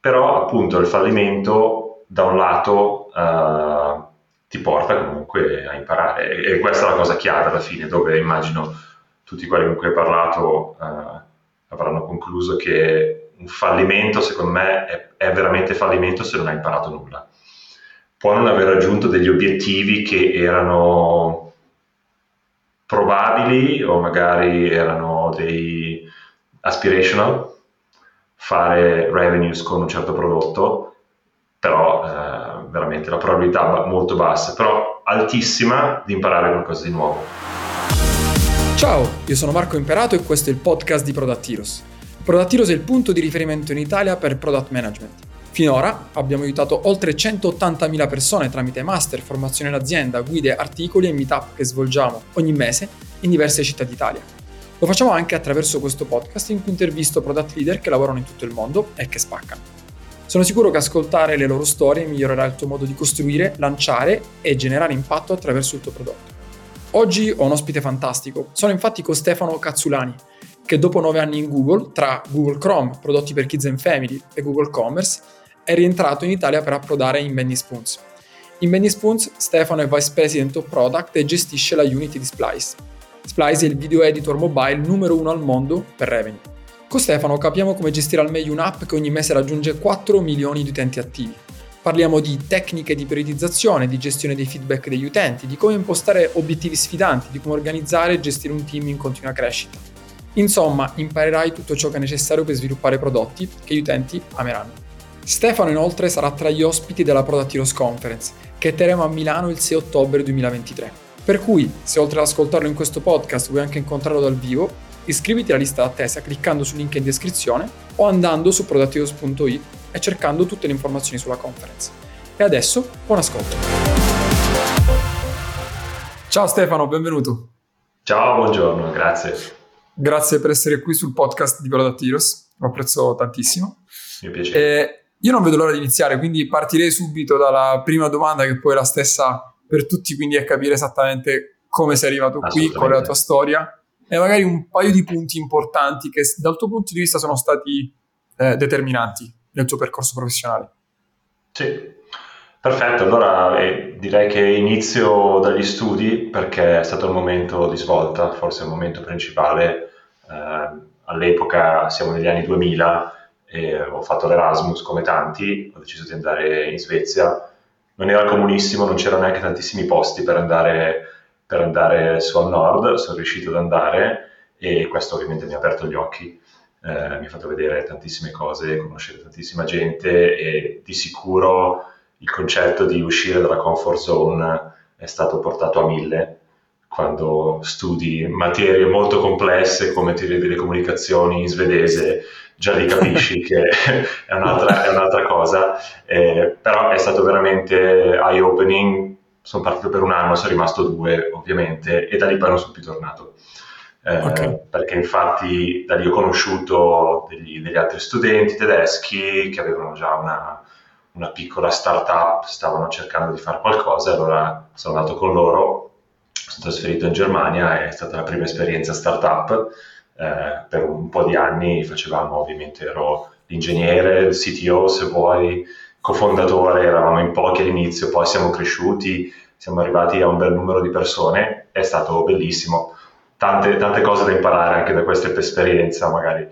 però appunto il fallimento da un lato uh, ti porta comunque a imparare. E, questa è la cosa chiave alla fine dove immagino tutti quelli con cui hai parlato uh, avranno concluso che un fallimento secondo me è, è veramente fallimento se non hai imparato nulla. Può non aver raggiunto degli obiettivi che erano probabili o magari erano dei aspirational, fare revenues con un certo prodotto, però eh, veramente la probabilità molto bassa, però altissima di imparare qualcosa di nuovo. Ciao, io sono Marco Imperato e questo è il podcast di Product Heroes. È il punto di riferimento in Italia per product management Finora abbiamo aiutato oltre 180.000 persone tramite master, formazione in azienda, guide, articoli e meetup che svolgiamo ogni mese in diverse città d'Italia. Lo facciamo anche attraverso questo podcast in cui intervisto product leader che lavorano in tutto il mondo e che spaccano. Sono sicuro che ascoltare le loro storie migliorerà il tuo modo di costruire, lanciare e generare impatto attraverso il tuo prodotto. Oggi ho un ospite fantastico, sono infatti con Stefano Cazzulani, che dopo nove anni in Google, tra Google Chrome, prodotti per Kids and Family e Google Commerce, è rientrato in Italia per approdare in Benny Spoons. In Benny Spoons Stefano è Vice President of Product e gestisce la Unity di Splice. È il video editor mobile numero uno al mondo per revenue. Con Stefano capiamo come gestire al meglio un'app che ogni mese raggiunge 4 milioni di utenti attivi. Parliamo di tecniche di priorizzazione, di gestione dei feedback degli utenti, di come impostare obiettivi sfidanti, di come organizzare e gestire un team in continua crescita. Insomma, imparerai tutto ciò che è necessario per sviluppare prodotti che gli utenti ameranno. Stefano inoltre sarà tra gli ospiti della Product Heroes Conference, che terremo a Milano il 6 ottobre 2023. Per cui, se oltre ad ascoltarlo in questo podcast vuoi anche incontrarlo dal vivo, iscriviti alla lista d'attesa cliccando sul link in descrizione o andando su productheroes.it e cercando tutte le informazioni sulla conference. E adesso, buon ascolto! Ciao Stefano, benvenuto. Ciao, buongiorno, grazie. Grazie per essere qui sul podcast di Product Heroes, lo apprezzo tantissimo. Mi piace. E io non vedo l'ora di iniziare, quindi partirei subito dalla prima domanda che poi è la stessa per tutti, quindi è capire esattamente come sei arrivato qui, qual è la tua storia e magari un paio di punti importanti che dal tuo punto di vista sono stati eh, determinanti nel tuo percorso professionale. Sì, perfetto. Allora eh, direi che inizio dagli studi perché è stato il momento di svolta, forse il momento principale. Eh, all'epoca siamo negli anni 2000 e ho fatto l'Erasmus come tanti, ho deciso di andare in Svezia, non era comunissimo, non c'erano neanche tantissimi posti per andare, per andare su al nord, sono riuscito ad andare e questo ovviamente mi ha aperto gli occhi, eh, mi ha fatto vedere tantissime cose, conoscere tantissima gente e di sicuro il concetto di uscire dalla comfort zone è stato portato a mille quando studi materie molto complesse come teoria delle comunicazioni in svedese, già lì capisci che è un'altra, è un'altra cosa, eh, però è stato veramente eye-opening, sono partito per un anno, sono rimasto due ovviamente e da lì poi non sono più tornato. Eh, okay. Perché infatti da lì ho conosciuto degli, degli altri studenti tedeschi che avevano già una, una piccola startup, stavano cercando di fare qualcosa, allora sono andato con loro sono trasferito in Germania, è stata la prima esperienza startup, eh, per un po' di anni facevamo ovviamente, ero l'ingegnere, il CTO se vuoi, cofondatore, eravamo in pochi all'inizio, poi siamo cresciuti, siamo arrivati a un bel numero di persone, è stato bellissimo, tante, tante cose da imparare anche da questa esperienza, magari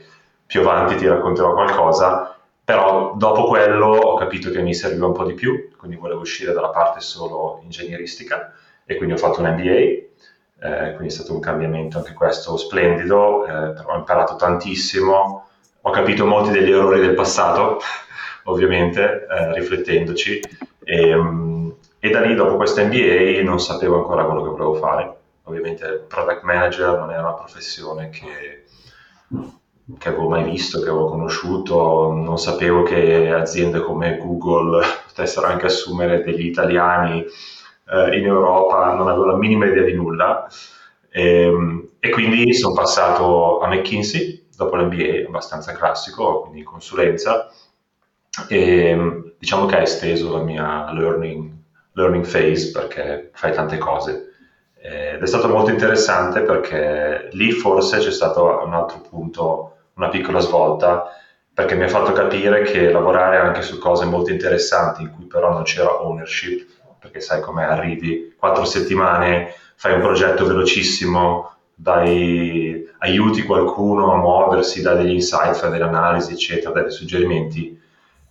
più avanti ti racconterò qualcosa, però dopo quello ho capito che mi serviva un po' di più, quindi volevo uscire dalla parte solo ingegneristica e quindi ho fatto un MBA, eh, quindi è stato un cambiamento anche questo splendido, eh, ho imparato tantissimo, ho capito molti degli errori del passato, ovviamente, eh, riflettendoci, e, um, e, da lì dopo questo MBA non sapevo ancora quello che volevo fare. Ovviamente product manager non era una professione che, che avevo mai visto, che avevo conosciuto, non sapevo che aziende come Google potessero anche assumere degli italiani eh, in Europa, non avevo la minima idea di nulla e, ehm, e quindi sono passato a McKinsey dopo l'MBA, abbastanza classico, quindi consulenza e diciamo che ha esteso la mia learning, learning phase perché fai tante cose. Ed è stato molto interessante perché lì forse c'è stato un altro punto, una piccola svolta, perché mi ha fatto capire che lavorare anche su cose molto interessanti in cui però non c'era ownership, perché sai come arrivi quattro settimane, fai un progetto velocissimo, dai, aiuti qualcuno a muoversi, dai degli insight, fai delle analisi, eccetera, dai dei suggerimenti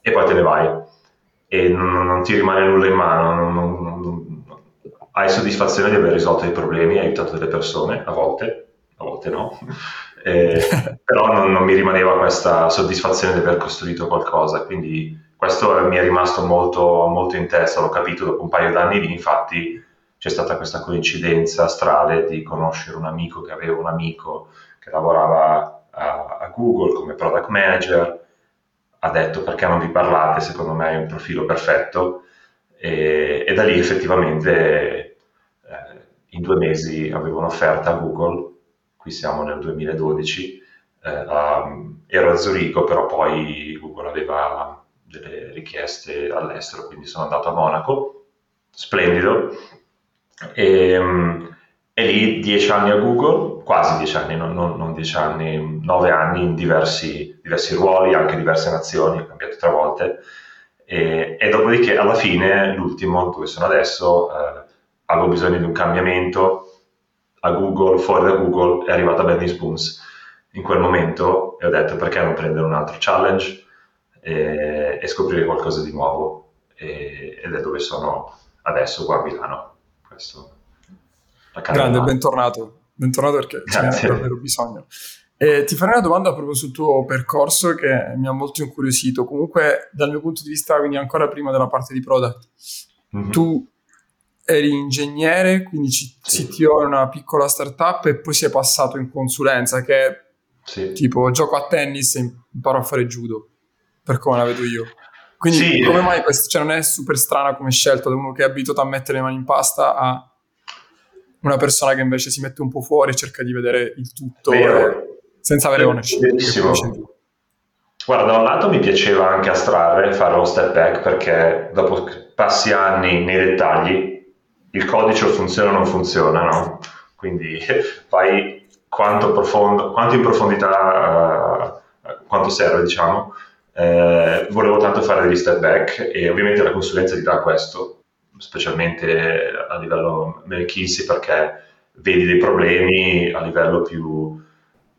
e poi te ne vai. E non, non ti rimane nulla in mano, non, non, hai soddisfazione di aver risolto dei problemi, hai aiutato delle persone, a volte, a volte no, eh, però non, non, mi rimaneva questa soddisfazione di aver costruito qualcosa, quindi questo mi è rimasto molto, molto in testa, l'ho capito dopo un paio d'anni lì, infatti c'è stata questa coincidenza strale di conoscere un amico che aveva un amico che lavorava a, a Google come product manager, ha detto perché non vi parlate, secondo me è un profilo perfetto. E, e da lì effettivamente eh, in due mesi avevo un'offerta a Google, qui siamo nel 2012, eh, um, ero a Zurigo però poi Google aveva delle richieste all'estero, quindi sono andato a Monaco, splendido, e, um, e lì dieci anni a Google, quasi dieci anni, non, non, non dieci anni, nove anni in diversi, diversi, ruoli, anche diverse nazioni, ho cambiato tre volte. E, e, dopodiché alla fine, l'ultimo, dove sono adesso, eh, avevo bisogno di un cambiamento a Google, fuori da Google, è arrivata Benny Spoons in quel momento e ho detto perché non prendere un altro challenge e, e scoprire qualcosa di nuovo e, ed è dove sono adesso qua a Milano. Questo Grande, bentornato. Bentornato perché Grazie. ce n'è davvero bisogno. E ti farei una domanda proprio sul tuo percorso che mi ha molto incuriosito. Comunque, dal mio punto di vista, quindi ancora prima della parte di product, mm-hmm. tu eri ingegnere, quindi CTO in una piccola startup e poi sei passato in consulenza, che è sì. tipo gioco a tennis e imparo a fare judo, per come la vedo io. Quindi sì. come mai questo, cioè non è super strana come scelta da uno che è abituato a mettere le mani in pasta a una persona che invece si mette un po' fuori e cerca di vedere il tutto e, senza avere ownership. Benissimo. Guarda, da un lato mi piaceva anche astrarre, fare lo step back perché dopo passi anni nei dettagli, il codice funziona o non funziona, no? Quindi vai quanto, profondo, quanto in profondità, uh, quanto serve, diciamo. Eh, volevo tanto fare degli step back e ovviamente la consulenza ti dà questo, specialmente a livello McKinsey perché vedi dei problemi a livello più,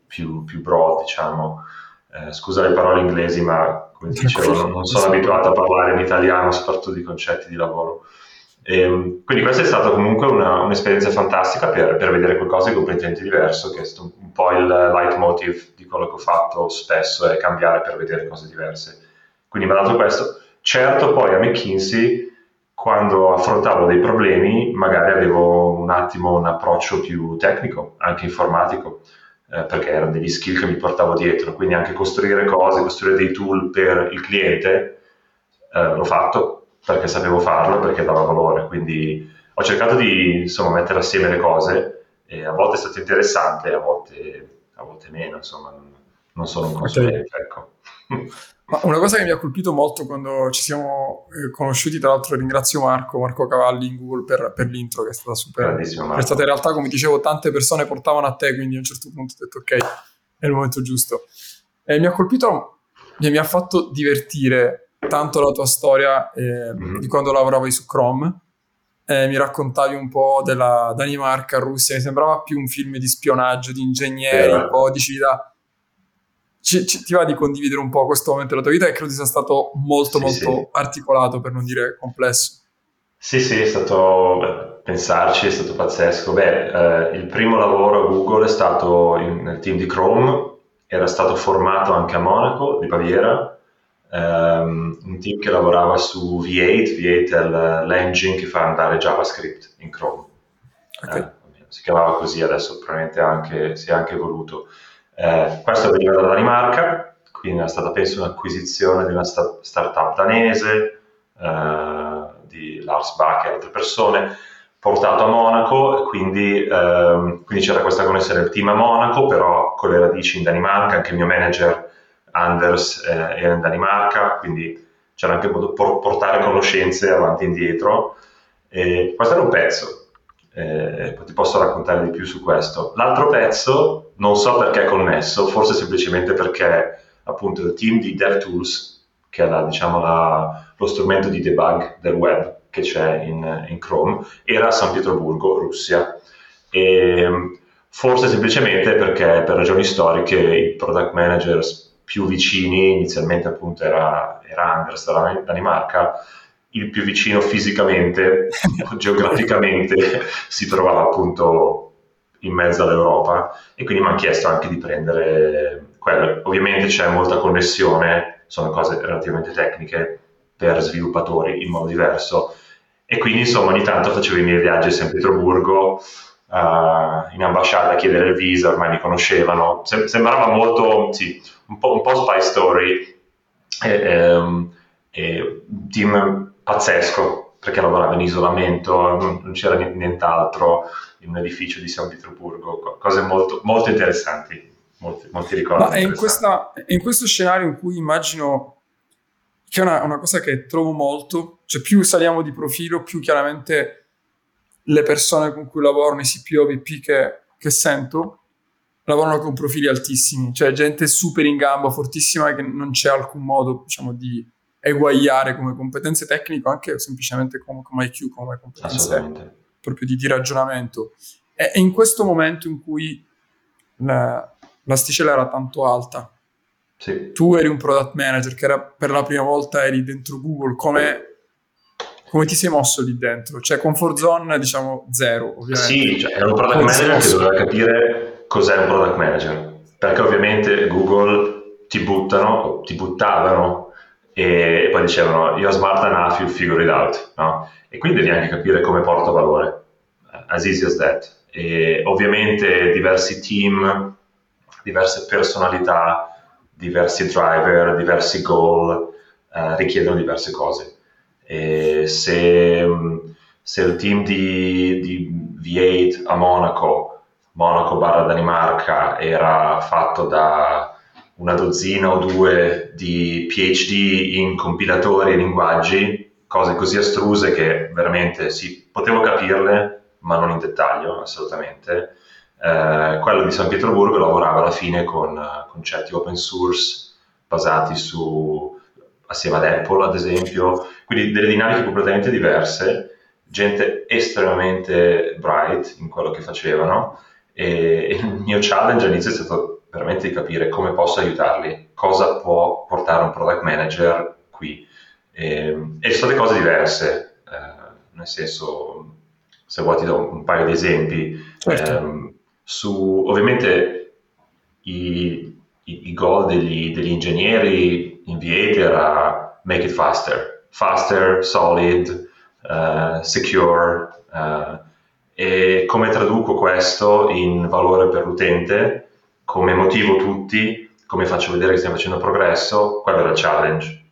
più, più broad, diciamo. Eh, scusa le parole inglesi, ma come dicevo, non, non sono abituato a parlare in italiano, soprattutto di concetti di lavoro. E, ehm, quindi questa è stata comunque una, un'esperienza fantastica per, per, vedere qualcosa di completamente diverso, che è stato un po' il leitmotiv di quello che ho fatto spesso, è cambiare per vedere cose diverse. Quindi mi ha dato questo. Certo, poi a McKinsey quando affrontavo dei problemi magari avevo un attimo un approccio più tecnico, anche informatico, eh, perché erano degli skill che mi portavo dietro, quindi anche costruire cose, costruire dei tool per il cliente, eh, l'ho fatto perché sapevo farlo, perché dava valore, quindi ho cercato di insomma, mettere assieme le cose e a volte è stato interessante, a volte, a volte meno, insomma, non sono un consulente, okay. ecco. Ma una cosa che mi ha colpito molto quando ci siamo eh, conosciuti, tra l'altro ringrazio Marco, Marco Cavalli in Google per, per l'intro che è stata super... È stata in realtà, come dicevo, tante persone portavano a te, quindi a un certo punto ho detto ok, è il momento giusto. E mi ha colpito, mi ha fatto divertire tanto la tua storia eh, mm-hmm. di quando lavoravi su Chrome. Eh, mi raccontavi un po' della Danimarca, Russia, mi sembrava più un film di spionaggio, di ingegneri, yeah. codici da ci, ci, ti va di condividere un po' questo momento della tua vita che credo sia stato molto sì, molto sì. articolato per non dire complesso. Sì, sì, è stato beh, pensarci, è stato pazzesco. Beh, eh, il primo lavoro a Google è stato in, nel team di Chrome, era stato formato anche a Monaco di Baviera, ehm, un team che lavorava su V8, V8 è l'engine che fa andare JavaScript in Chrome. Okay. Eh, si chiamava così, adesso probabilmente anche, si è anche evoluto. Eh, questo veniva dalla Danimarca, quindi è stata penso un'acquisizione di una sta- startup danese, eh, di Lars Bach e altre persone, portato a Monaco, quindi, ehm, quindi c'era questa connessione del team a Monaco, però con le radici in Danimarca, anche il mio manager Anders eh, era in Danimarca, quindi c'era anche modo por- portare conoscenze avanti e indietro. E questo era un pezzo eh, ti posso raccontare di più su questo. L'altro pezzo, non so perché è connesso, forse semplicemente perché appunto il team di DevTools, che è la, diciamo, la, lo strumento di debug del web che c'è in, in Chrome, era a San Pietroburgo, Russia. E forse semplicemente perché per ragioni storiche i product managers più vicini, inizialmente appunto era, era Anders dalla Danimarca, il più vicino fisicamente, geograficamente, si trovava appunto in mezzo all'Europa e quindi mi hanno chiesto anche di prendere quello. Ovviamente c'è molta connessione, sono cose relativamente tecniche per sviluppatori in modo diverso e quindi insomma ogni tanto facevo i miei viaggi a San Pietroburgo uh, in ambasciata a chiedere il visa, ormai mi conoscevano, Sem- sembrava molto, sì, un po', un po spy story ehm, e un team pazzesco perché lavorava in isolamento, non, non c'era nient'altro in un edificio di San Pietroburgo, cose molto, molto interessanti, molti, molti ricordi. Ma è in, questa, in, questo scenario in cui immagino che è una, una, cosa che trovo molto, cioè più saliamo di profilo, più chiaramente le persone con cui lavorano, i CPO, VP che, che sento, lavorano con profili altissimi, cioè gente super in gamba, fortissima, che non c'è alcun modo, diciamo, di eguagliare come competenze tecniche, anche semplicemente come, come IQ, come competenze proprio di, di ragionamento. E, e, in questo momento in cui la, l'asticella era tanto alta, sì. tu eri un product manager che era, per la prima volta eri dentro Google, come, come ti sei mosso lì dentro? Cioè comfort zone diciamo zero, ovviamente. Sì, cioè, era un product manager che doveva capire cos'è un product manager, perché ovviamente Google ti buttano, ti buttavano e poi dicevano io smart enough, you figure it out, no? E quindi devi anche capire come porto valore, as easy as that. E ovviamente diversi team, diverse personalità, diversi driver, diversi goal eh, richiedono diverse cose. E se, se il team di, di V8 a Monaco, Monaco barra Danimarca, era fatto da una dozzina o due di PhD in compilatori e linguaggi, cose così astruse che veramente sì, potevo capirle, ma non in dettaglio, assolutamente. Eh, quello di San Pietroburgo lavorava alla fine con concetti open source basati su, assieme ad Apple ad esempio, quindi delle dinamiche completamente diverse, gente estremamente bright in quello che facevano e il mio challenge all'inizio è stato veramente di capire come posso aiutarli, cosa può portare un product manager qui. E, e sono state cose diverse, eh, nel senso, se vuoi ti do un paio di esempi. Certo. Eh, su, ovviamente i, i, i goal degli, degli, ingegneri in V8 era make it faster, faster, solid, uh, secure. Uh, e come traduco questo in valore per l'utente? come motivo tutti, come faccio vedere che stiamo facendo progresso, quello era il challenge.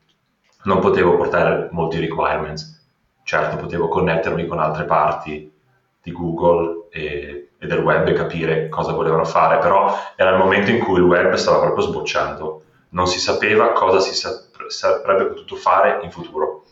Non potevo portare molti requirements. Certo, potevo connettermi con altre parti di Google e, e del web e capire cosa volevano fare, però era il momento in cui il web stava proprio sbocciando. Non si sapeva cosa si sa- sarebbe potuto fare in futuro.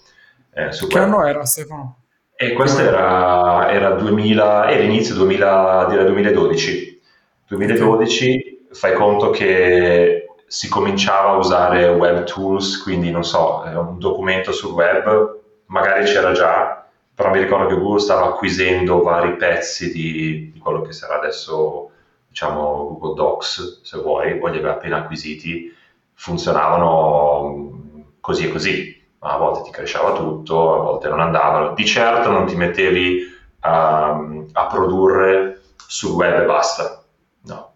Eh, che web. anno era Stefano? E questo era, era, 2000, era inizio 2000, direi 2012. 2012 fai conto che si cominciava a usare web tools, quindi non so, un documento sul web, magari c'era già, però mi ricordo che Google stava acquisendo vari pezzi di, di quello che sarà adesso, diciamo, Google Docs, se vuoi, o li aveva appena acquisiti, funzionavano così e così. A volte ti cresceva tutto, a volte non andavano. Di certo non ti mettevi a, a produrre sul web e basta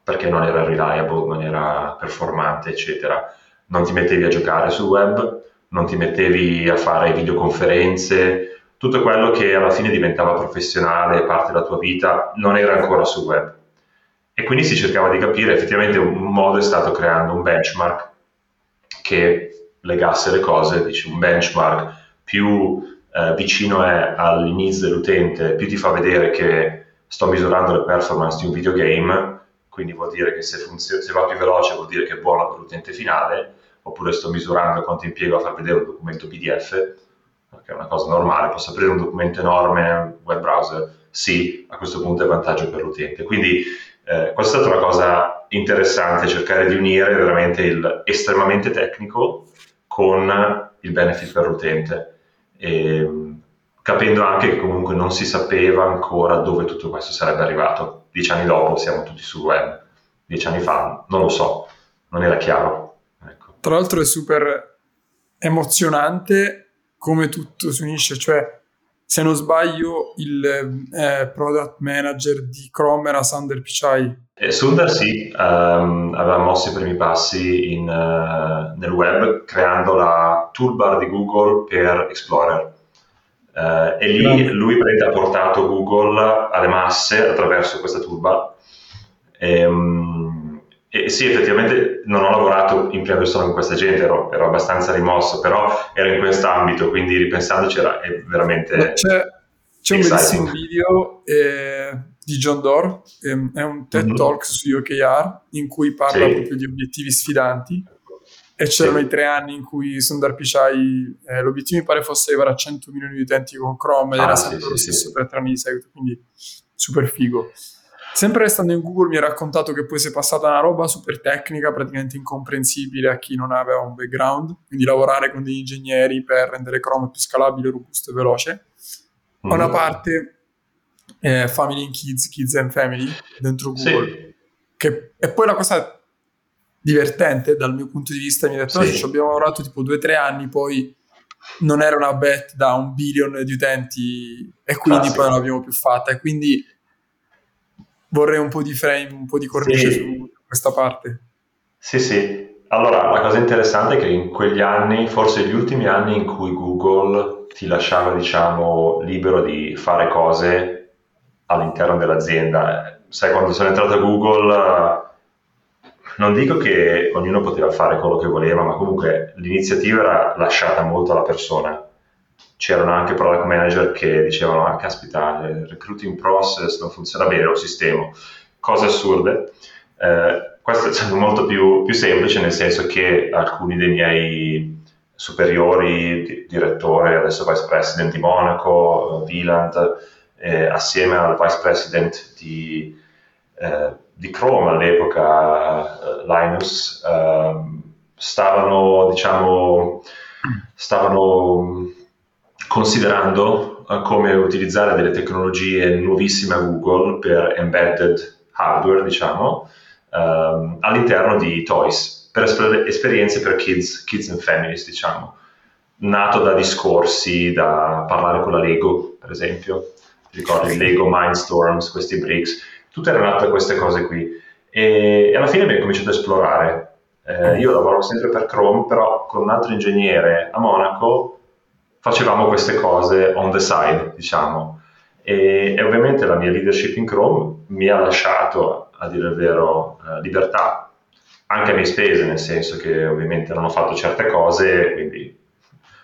perché non era reliable, non era performante, eccetera. Non ti mettevi a giocare sul web, non ti mettevi a fare videoconferenze, tutto quello che alla fine diventava professionale, parte della tua vita, non era ancora sul web. E quindi si cercava di capire, effettivamente un modo è stato creando un benchmark che legasse le cose, dici un benchmark più eh, vicino è all'inizio dell'utente, più ti fa vedere che sto misurando le performance di un videogame, quindi vuol dire che se, funziona, se va più veloce vuol dire che è buono per l'utente finale, oppure sto misurando quanto impiego a far vedere un documento PDF, che è una cosa normale, posso aprire un documento enorme web browser, sì, a questo punto è vantaggio per l'utente. Quindi eh, questa è stata una cosa interessante cercare di unire veramente il estremamente tecnico con il benefit per l'utente, e, capendo anche che comunque non si sapeva ancora dove tutto questo sarebbe arrivato. Dieci anni dopo siamo tutti sul web, dieci anni fa non lo so, non era chiaro. Ecco. Tra l'altro è super emozionante come tutto si unisce, cioè se non sbaglio il eh, product manager di Chrome era Sander Pichai. Eh, Sundar sì, um, aveva mosso i primi passi in, uh, nel web creando la toolbar di Google per Explorer. Uh, e lì lui ha portato Google alle masse attraverso questa toolbar. E, um, e sì, effettivamente non ho lavorato in prima persona con questa gente, ero, ero abbastanza rimosso, però ero in quest'ambito, quindi ripensandoci era veramente... C'è, c'è un bellissimo video eh, di John Doerr, eh, è un TED mm-hmm. Talk su OKR, in cui parla sì. proprio di obiettivi sfidanti, e c'erano sì. i tre anni in cui Sundar Pichai, eh, l'obiettivo mi pare fosse arrivare a 100 milioni di utenti con Chrome, ed ah, era sempre sì, lo stesso per tre anni di seguito, quindi super figo. Sempre restando in Google mi ha raccontato che poi si è passata una roba super tecnica, praticamente incomprensibile a chi non aveva un background, quindi lavorare con degli ingegneri per rendere Chrome più scalabile, robusto e veloce. Mm. Una parte eh, Family and Kids, Kids and Family dentro Google, sì. che è poi la cosa divertente dal mio punto di vista, mi ha detto, sì. ci abbiamo lavorato tipo due o tre anni, poi non era una bet da un billion di utenti e quindi Classico. poi non l'abbiamo più fatta e quindi vorrei un po' di frame, un po' di cornice sì. su questa parte. Sì, sì. Allora, la cosa interessante è che in quegli anni, forse gli ultimi anni in cui Google ti lasciava, diciamo, libero di fare cose all'interno dell'azienda. Sai, quando sono entrato a Google, non dico che ognuno poteva fare quello che voleva, ma comunque l'iniziativa era lasciata molto alla persona c'erano anche product manager che dicevano, ah caspita, il recruiting process non funziona bene, lo sistema, cose assurde. Eh, questo è stato molto più, più, semplice nel senso che alcuni dei miei superiori, di, direttore, adesso vice president di Monaco, Wieland, eh, assieme al vice president di, eh, di Chrome all'epoca, eh, Linus, ehm, stavano, diciamo, stavano considerando uh, come utilizzare delle tecnologie nuovissime a Google per embedded hardware, diciamo, um, all'interno di Toys, per esper- esperienze per kids, kids and families, diciamo, nato da discorsi, da parlare con la Lego, per esempio, ricordi Lego Mindstorms, questi bricks, tutte erano nate queste cose qui. E, e alla fine mi ho cominciato a esplorare. Eh, io lavoro sempre per Chrome, però con un altro ingegnere a Monaco facevamo queste cose on the side, diciamo. E, e, ovviamente la mia leadership in Chrome mi ha lasciato, a dire il vero, eh, libertà, anche a mie spese, nel senso che ovviamente non ho fatto certe cose, quindi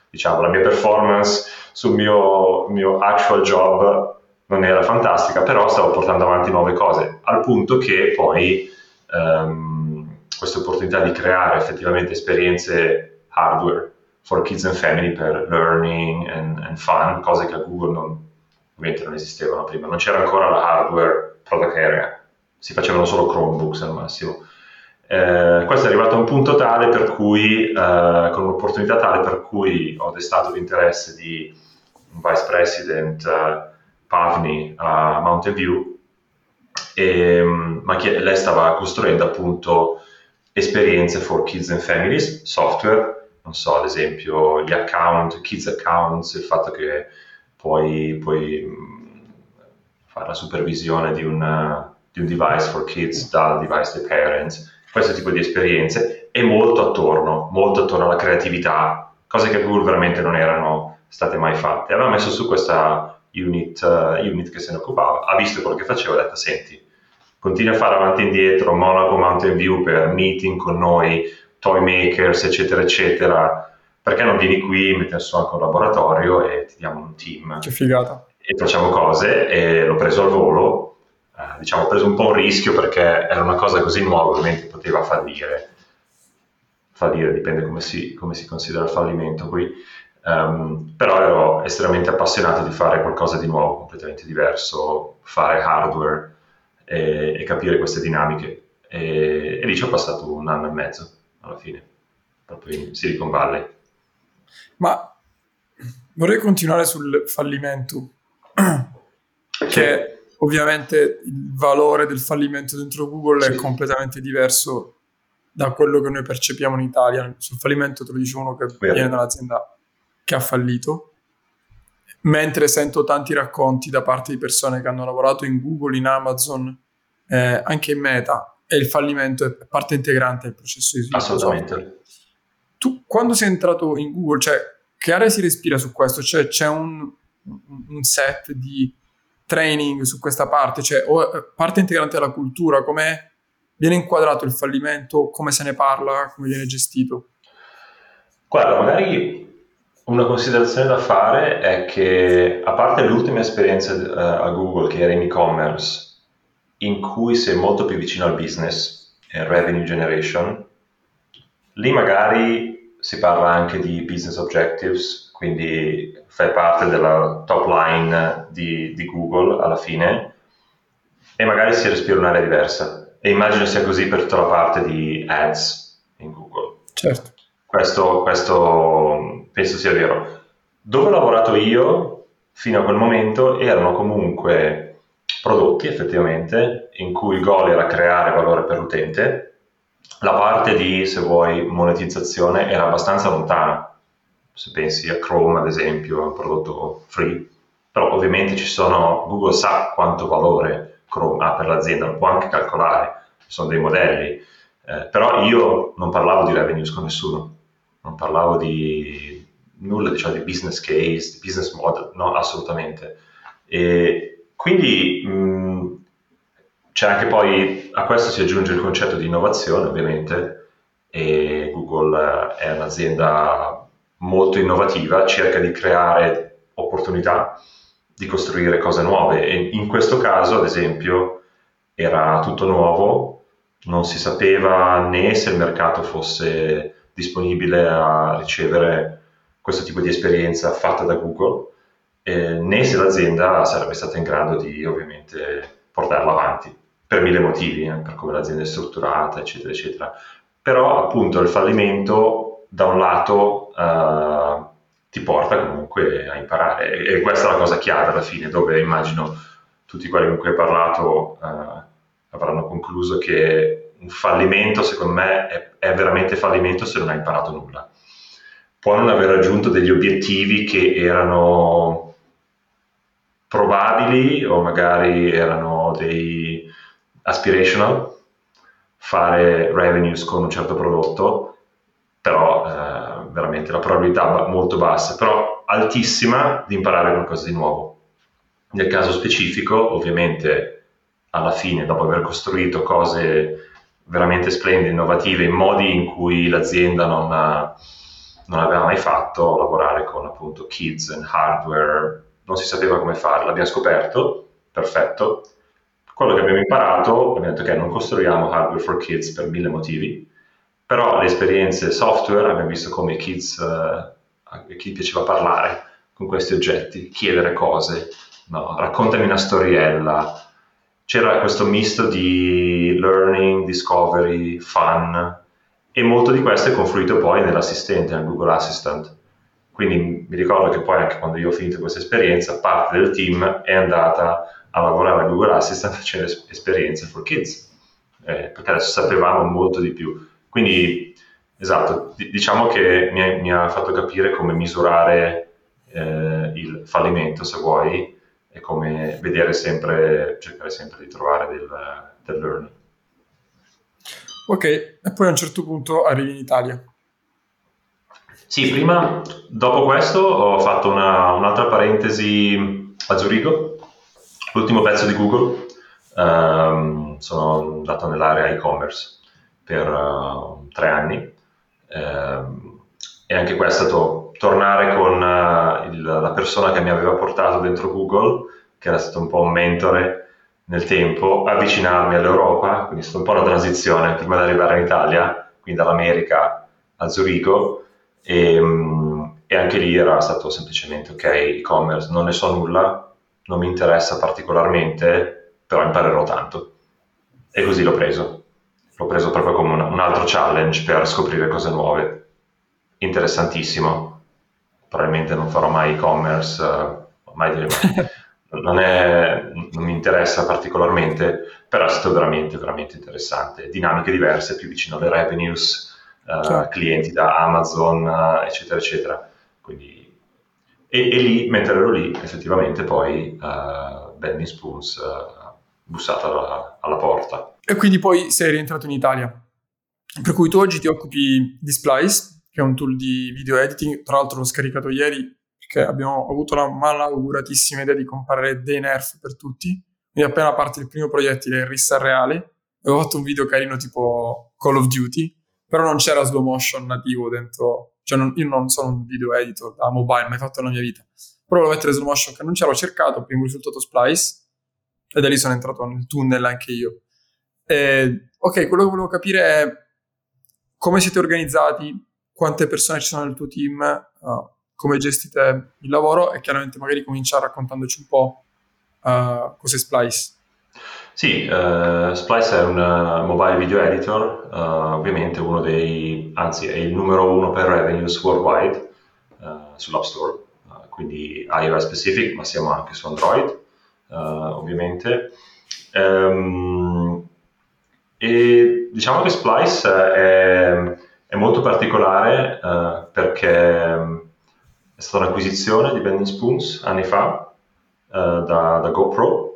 diciamo la mia performance sul mio, mio actual job non era fantastica, però stavo portando avanti nuove cose, al punto che poi ehm, questa opportunità di creare effettivamente esperienze hardware for kids and family per learning and, and fun, cose che a Google non, ovviamente non esistevano prima. Non c'era ancora la hardware product area, si facevano solo Chromebooks al massimo. Eh, questo è arrivato a un punto tale per cui, eh, con un'opportunità tale per cui ho destato l'interesse di un vice president uh, Pavni a Mountain View, e, ma che lei stava costruendo appunto esperienze for kids and families, software non so, ad esempio gli account, kids accounts, il fatto che puoi, puoi mm, fare la supervisione di, una, di, un device for kids dal device dei parents, questo tipo di esperienze, e molto attorno, molto attorno alla creatività, cose che Google veramente non erano state mai fatte. Aveva messo su questa unit, uh, unit che se ne occupava, ha visto quello che facevo e ha detto, senti, continua a fare avanti e indietro, Monaco Mountain View per meeting con noi, toy makers, eccetera, eccetera, perché non vieni qui, mettiamo su anche un laboratorio e ti diamo un team. Che figata. E facciamo cose e l'ho preso al volo, eh, diciamo ho preso un po' un rischio perché era una cosa così nuova, ovviamente poteva fallire. Fallire dipende come si, come si considera il fallimento qui. Um, però ero estremamente appassionato di fare qualcosa di nuovo, completamente diverso, fare hardware e, e capire queste dinamiche e, e lì ci ho passato un anno e mezzo alla fine, proprio in Silicon Valley. Ma vorrei continuare sul fallimento, che ovviamente il valore del fallimento dentro Google sì. è completamente diverso da quello che noi percepiamo in Italia. Sul fallimento te lo dice uno che Vero. viene dall'azienda che ha fallito, mentre sento tanti racconti da parte di persone che hanno lavorato in Google, in Amazon, eh, anche in Meta, e il fallimento è parte integrante del processo di sviluppo. Assolutamente. Tu quando sei entrato in Google, cioè, che area si respira su questo? Cioè, c'è un, un set di training su questa parte, cioè o parte integrante della cultura, come viene inquadrato il fallimento, come se ne parla, come viene gestito? Guarda, magari una considerazione da fare è che a parte l'ultima esperienza uh, a Google che era in e-commerce, in cui sei molto più vicino al business e revenue generation, lì magari si parla anche di business objectives, quindi fai parte della top line di, di Google alla fine e magari si respira un'area diversa. E immagino sia così per tutta la parte di ads in Google. Certo. Questo, questo penso sia vero. Dove ho lavorato io fino a quel momento erano comunque prodotti effettivamente in cui il goal era creare valore per l'utente. La parte di, se vuoi, monetizzazione era abbastanza lontana se pensi a Chrome ad esempio, è un prodotto free, però ovviamente ci sono, Google sa quanto valore Chrome ha per l'azienda, lo può anche calcolare, sono dei modelli, eh, però io non parlavo di revenues con nessuno, non parlavo di nulla diciamo, di business case, di business model, no, assolutamente. E quindi mh, c'è anche poi, a questo si aggiunge il concetto di innovazione ovviamente, e Google eh, è un'azienda molto innovativa, cerca di creare opportunità, di costruire cose nuove. E in questo caso, ad esempio, era tutto nuovo, non si sapeva né se il mercato fosse disponibile a ricevere questo tipo di esperienza fatta da Google, eh, né se l'azienda sarebbe stata in grado di ovviamente portarla avanti per mille motivi, eh, per come l'azienda è strutturata, eccetera, eccetera. Però appunto il fallimento da un lato uh, ti porta comunque a imparare e, questa è la cosa chiave alla fine dove immagino tutti quelli con cui hai parlato uh, avranno concluso che un fallimento secondo me è, è, veramente fallimento se non hai imparato nulla può non aver raggiunto degli obiettivi che erano probabili o magari erano dei aspirational fare revenues con un certo prodotto però eh, veramente la probabilità molto bassa, però altissima di imparare qualcosa di nuovo. Nel caso specifico, ovviamente, alla fine, dopo aver costruito cose veramente splendide, innovative, in modi in cui l'azienda non, non aveva mai fatto, lavorare con appunto kids and hardware, non si sapeva come fare, l'abbiamo scoperto, perfetto. Quello che abbiamo imparato, abbiamo detto che non costruiamo hardware for kids per mille motivi, però le esperienze software abbiamo visto come kids, eh, chi piaceva parlare con questi oggetti, chiedere cose, no? raccontami una storiella. C'era questo misto di learning, discovery, fun e molto di questo è confluito poi nell'assistente, nel Google Assistant. Quindi mi ricordo che poi anche quando io ho finito questa esperienza, parte del team è andata a lavorare a Google Assistant facendo esperienze for kids, eh, perché adesso sapevamo molto di più. Quindi, esatto, d- diciamo che mi, è, mi, ha fatto capire come misurare eh, il fallimento, se vuoi, e come vedere sempre, cercare sempre di trovare del, del learning. Ok, e poi a un certo punto arrivi in Italia. Sì, prima, dopo questo ho fatto una, un'altra parentesi a Zurigo, l'ultimo pezzo di Google, um, sono andato nell'area e-commerce per uh, tre anni. Uh, e anche questo è stato tornare con uh, il, la persona che mi aveva portato dentro Google, che era stato un po' un mentore nel tempo, avvicinarmi all'Europa, quindi è stata un po' la transizione prima di arrivare in Italia, quindi dall'America a Zurigo e, um, e anche lì era stato semplicemente ok, e-commerce, non ne so nulla, non mi interessa particolarmente, però imparerò tanto. E così l'ho preso l'ho preso proprio come un, un altro challenge per scoprire cose nuove. Interessantissimo. Probabilmente non farò mai e-commerce, uh, mai dire mai. non, è, non, mi interessa particolarmente, però è stato veramente, veramente interessante. Dinamiche diverse, più vicino alle revenues, certo. clienti da Amazon, uh, eccetera, eccetera. Quindi, e, e, lì, mentre ero lì, effettivamente poi uh, Benny Spoons ha bussato alla, alla porta. E quindi poi sei rientrato in Italia. Per cui tu oggi ti occupi di Splice, che è un tool di video editing, tra l'altro l'ho scaricato ieri che abbiamo avuto la malauguratissima idea di comprare dei nerf per tutti. Quindi appena parte il primo proiettile in rissa reale, avevo fatto un video carino tipo Call of Duty, però non c'era slow motion nativo dentro, cioè non, io non sono un video editor da mobile, mai fatto nella mia vita. Però volevo mettere slow motion che non c'era, ho cercato, primo risultato Splice, e da lì sono entrato nel tunnel anche io. E, ok, quello che volevo capire è come siete organizzati, quante persone ci sono nel tuo team, uh, come gestite il lavoro e chiaramente magari cominciare raccontandoci un po' uh, cos'è Splice. Sì, uh, Splice è un uh, mobile video editor, uh, ovviamente uno dei, anzi è il numero uno per revenues worldwide sull'App Store, quindi iOS specific, ma siamo anche su Android, ovviamente. Um, e diciamo che Splice è, è molto particolare perché è stata un'acquisizione di Bending Spoons anni fa da, da, GoPro,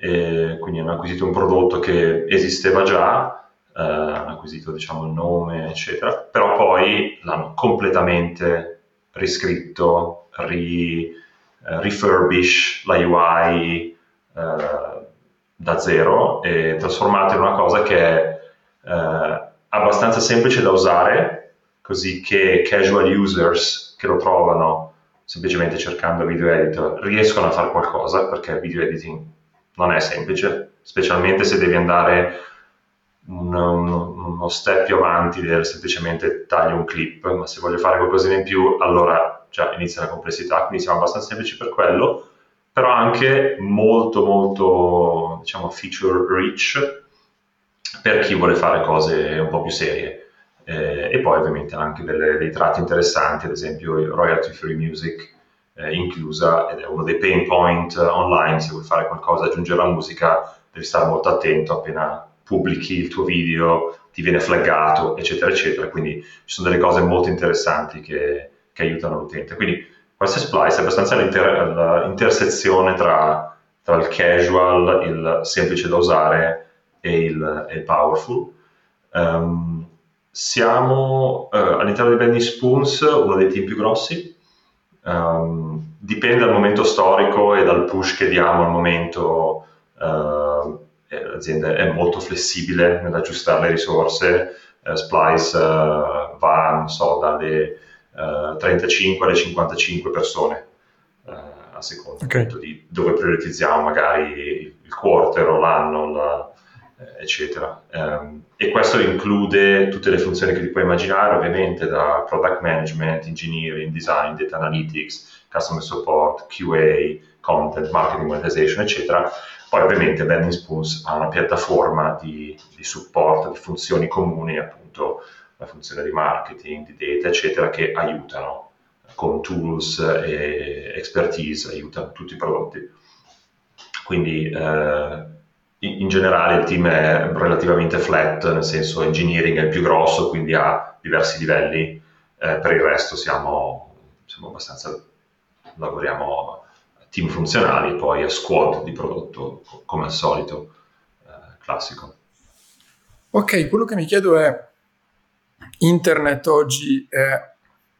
e quindi hanno acquisito un prodotto che esisteva già, uh, hanno acquisito diciamo, il nome, eccetera, però poi l'hanno completamente riscritto, ri, uh, refurbish la UI da zero e trasformato in una cosa che è abbastanza semplice da usare, così che casual users che lo trovano semplicemente cercando video editor riescono a fare qualcosa perché video editing non è semplice, specialmente se devi andare un, un, uno step più avanti del semplicemente taglio un clip, ma se voglio fare qualcosa in più allora già inizia la complessità, quindi siamo abbastanza semplici per quello, però anche molto molto diciamo feature rich per chi vuole fare cose un po' più serie. Eh, e poi ovviamente anche delle, dei tratti interessanti, ad esempio royalty free music eh, inclusa ed è uno dei pain point online, se vuoi fare qualcosa, aggiungere la musica, devi stare molto attento appena pubblichi il tuo video, ti viene flaggato, eccetera, eccetera, quindi ci sono delle cose molto interessanti che, che aiutano l'utente. Quindi questa Splice è abbastanza l'inter- l'intersezione tra, tra, il casual, il semplice da usare e il, e il powerful. Um, siamo eh, all'interno di Bendy Spoons uno dei team più grossi. Um, dipende dal momento storico e dal push che diamo al momento. Uh, l'azienda è molto flessibile nell'aggiustare le risorse. Uh, Splice uh, va, non so, dalle 35 alle 55 persone a seconda okay. di dove prioritizziamo magari il quarter o l'anno, la, eccetera. Um, e questo include tutte le funzioni che ti puoi immaginare, ovviamente da product management, engineering, design, data analytics, customer support, QA, content, marketing, monetization, eccetera. Poi ovviamente Bending Spoons ha una piattaforma di, di supporto, di funzioni comuni, appunto la funzione di marketing, di data, eccetera, che aiutano con tools e expertise, aiutano tutti i prodotti. Quindi eh, in generale il team è relativamente flat, nel senso engineering è il più grosso, quindi ha diversi livelli, eh, per il resto siamo, siamo, abbastanza, lavoriamo team funzionali poi a squad di prodotto, come al solito, eh, classico. Ok, quello che mi chiedo è, internet oggi è,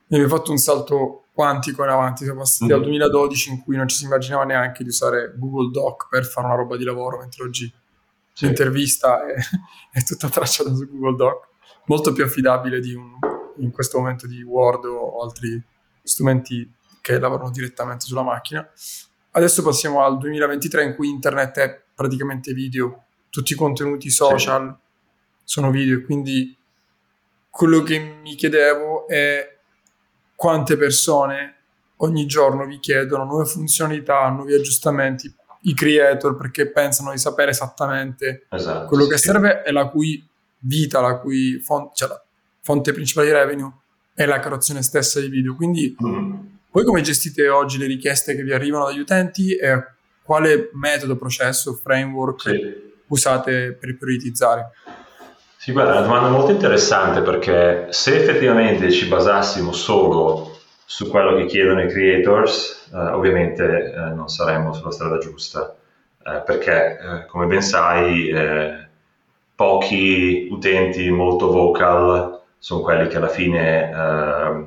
mi hai fatto un salto quantico in avanti, siamo passati dal 2012 in cui non ci si immaginava neanche di usare Google Doc per fare una roba di lavoro, mentre oggi sì. l'intervista è, è, tutta tracciata su Google Doc, molto più affidabile di un, in questo momento di Word o altri strumenti che lavorano direttamente sulla macchina. Adesso passiamo al 2023 in cui internet è praticamente video, tutti i contenuti social sì. sono video, quindi quello che mi chiedevo è quante persone ogni giorno vi chiedono nuove funzionalità, nuovi aggiustamenti, i creator perché pensano di sapere esattamente esatto, quello che sì. serve e la cui vita, la cui fonte, cioè la fonte principale di revenue è la creazione stessa di video. Quindi mm. voi come gestite oggi le richieste che vi arrivano dagli utenti e quale metodo, processo, framework sì. usate per prioritizzare? Sì, guarda, è una domanda molto interessante perché se effettivamente ci basassimo solo su quello che chiedono i creators, eh, ovviamente eh, non saremmo sulla strada giusta, eh, perché eh, come ben sai eh, pochi utenti molto vocal sono quelli che alla fine eh,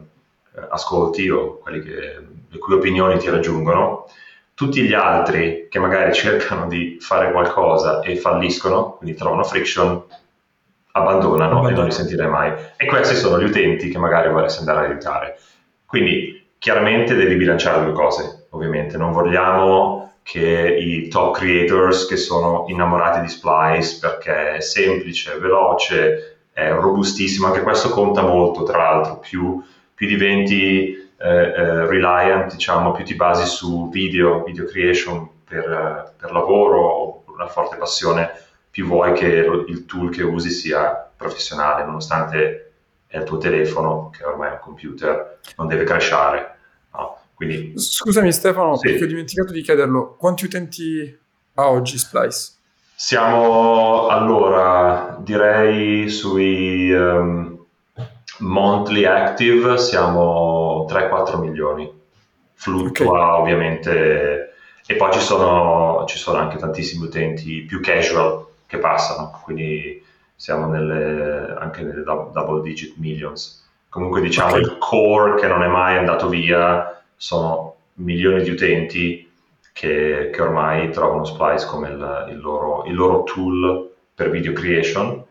ascolti o quelli che, le cui opinioni ti raggiungono. Tutti gli altri che magari cercano di fare qualcosa e falliscono, quindi trovano friction, abbandonano Abbandona. e non li sentirai mai. E questi sono gli utenti che magari vorresti andare a aiutare. Quindi chiaramente devi bilanciare due cose, ovviamente. Non vogliamo che i top creators che sono innamorati di Splice perché è semplice, veloce, è robustissimo, anche questo conta molto, tra l'altro, più, più diventi eh, eh, reliant, diciamo, più ti basi su video, video creation per, per lavoro o una forte passione, più vuoi che il tool che usi sia professionale, nonostante è il tuo telefono, che ormai è un computer, non deve crashare. No? Quindi, Scusami Stefano, sì. perché ho dimenticato di chiederlo, quanti utenti ha oggi Splice? Siamo allora, direi sui um, monthly active siamo 3-4 milioni. Fluttua okay. ovviamente e poi ci sono, ci sono anche tantissimi utenti più casual che passano, quindi siamo nelle, anche nelle double digit millions. Comunque diciamo okay. il core che non è mai andato via sono milioni di utenti che, che ormai trovano Splice come il, il, loro, il loro tool per video creation.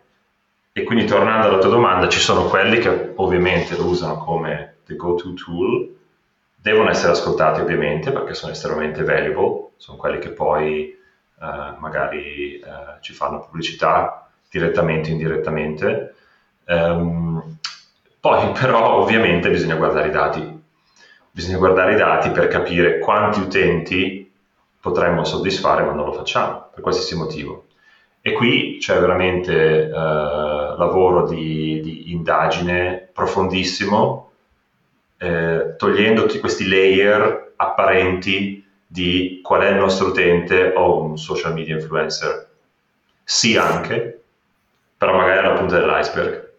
E quindi tornando alla tua domanda, ci sono quelli che ovviamente lo usano come the go-to tool, devono essere ascoltati ovviamente perché sono estremamente valuable, sono quelli che poi magari uh, ci fanno pubblicità direttamente o indirettamente. Um, poi però ovviamente bisogna guardare i dati, bisogna guardare i dati per capire quanti utenti potremmo soddisfare ma non lo facciamo, per qualsiasi motivo. E qui c'è veramente uh, lavoro di, di, indagine profondissimo, eh, togliendo tutti questi layer apparenti di qual è il nostro utente o un social media influencer. Sì anche, però magari alla punta dell'iceberg.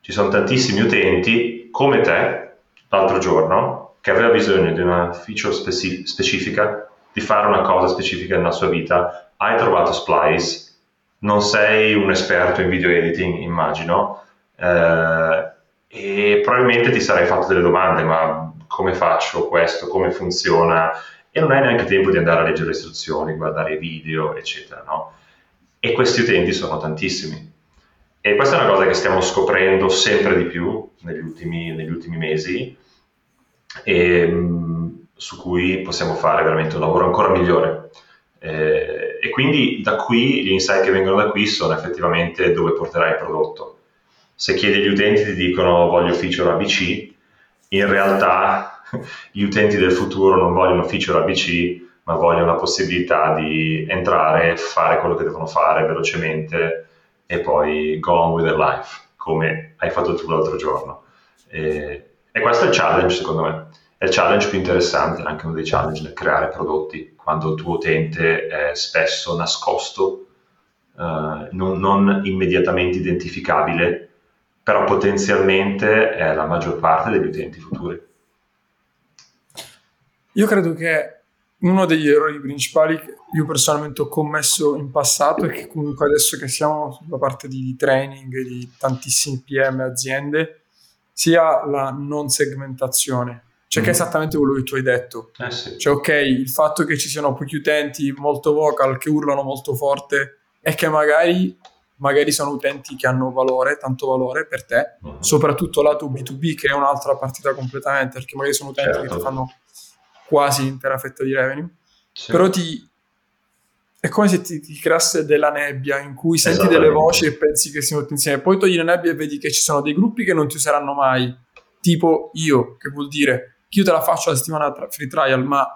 Ci sono tantissimi utenti come te l'altro giorno che aveva bisogno di una feature speci- specifica, di fare una cosa specifica nella sua vita, hai trovato Splice, non sei un esperto in video editing, immagino, eh, e probabilmente ti sarai fatto delle domande, ma come faccio questo, come funziona, e non hai neanche tempo di andare a leggere le istruzioni, guardare i video, eccetera, no? E questi utenti sono tantissimi. E questa è una cosa che stiamo scoprendo sempre di più negli ultimi, negli ultimi mesi e mh, su cui possiamo fare veramente un lavoro ancora migliore. Eh, e quindi da qui gli insight che vengono da qui sono effettivamente dove porterai il prodotto. Se chiedi agli utenti ti dicono voglio feature ABC, in realtà gli utenti del futuro non vogliono feature ABC, ma vogliono la possibilità di entrare, fare quello che devono fare velocemente e poi go on with their life, come hai fatto tu l'altro giorno. E, e questo è il challenge, secondo me. È il challenge più interessante, anche uno dei challenge nel creare prodotti, quando il tuo utente è spesso nascosto, uh, non, non immediatamente identificabile, però potenzialmente è la maggior parte degli utenti futuri. Io credo che uno degli errori principali che io personalmente ho commesso in passato è che comunque adesso che siamo sulla parte di training di tantissimi PM aziende sia la non segmentazione cioè mm. che è mm. esattamente quello che tu hai detto eh sì. cioè ok il fatto che ci siano pochi utenti molto vocal che urlano molto forte e che magari magari sono utenti che hanno valore, tanto valore per te, mm. soprattutto lato B2B che è un'altra partita completamente, perché magari sono utenti certo. che ti fanno quasi l'intera fetta di revenue, sì. però ti, è come se ti, ti, creasse della nebbia in cui senti delle voci e pensi che siano tutti insieme, poi togli la nebbia e vedi che ci sono dei gruppi che non ti useranno mai, tipo io, che vuol dire che io te la faccio la settimana tra- free trial, ma